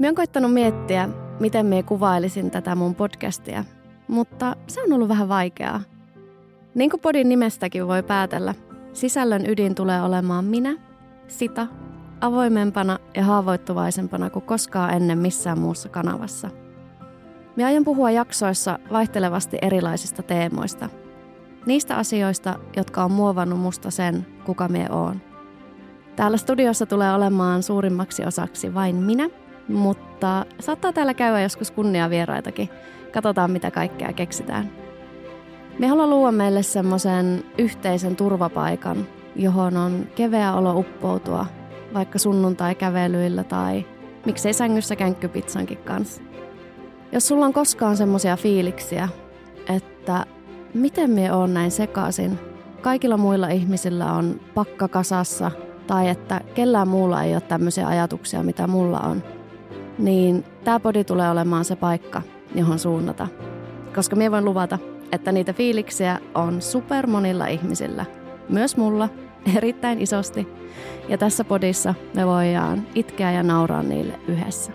Mä oon koittanut miettiä, miten me kuvailisin tätä mun podcastia, mutta se on ollut vähän vaikeaa. Niin kuin podin nimestäkin voi päätellä, sisällön ydin tulee olemaan minä, sitä, avoimempana ja haavoittuvaisempana kuin koskaan ennen missään muussa kanavassa. Me aion puhua jaksoissa vaihtelevasti erilaisista teemoista. Niistä asioista, jotka on muovannut musta sen, kuka me oon. Täällä studiossa tulee olemaan suurimmaksi osaksi vain minä, mutta saattaa täällä käydä joskus kunniavieraitakin. Katsotaan, mitä kaikkea keksitään. Me haluamme luoda meille semmoisen yhteisen turvapaikan, johon on keveä olo uppoutua, vaikka sunnuntai-kävelyillä tai miksei sängyssä känkkypitsankin kanssa. Jos sulla on koskaan semmoisia fiiliksiä, että miten me on näin sekaisin, kaikilla muilla ihmisillä on pakka kasassa tai että kellään muulla ei ole tämmöisiä ajatuksia, mitä mulla on, niin tämä podi tulee olemaan se paikka, johon suunnata. Koska minä voin luvata, että niitä fiiliksiä on super monilla ihmisillä, myös mulla, erittäin isosti. Ja tässä podissa me voidaan itkeä ja nauraa niille yhdessä.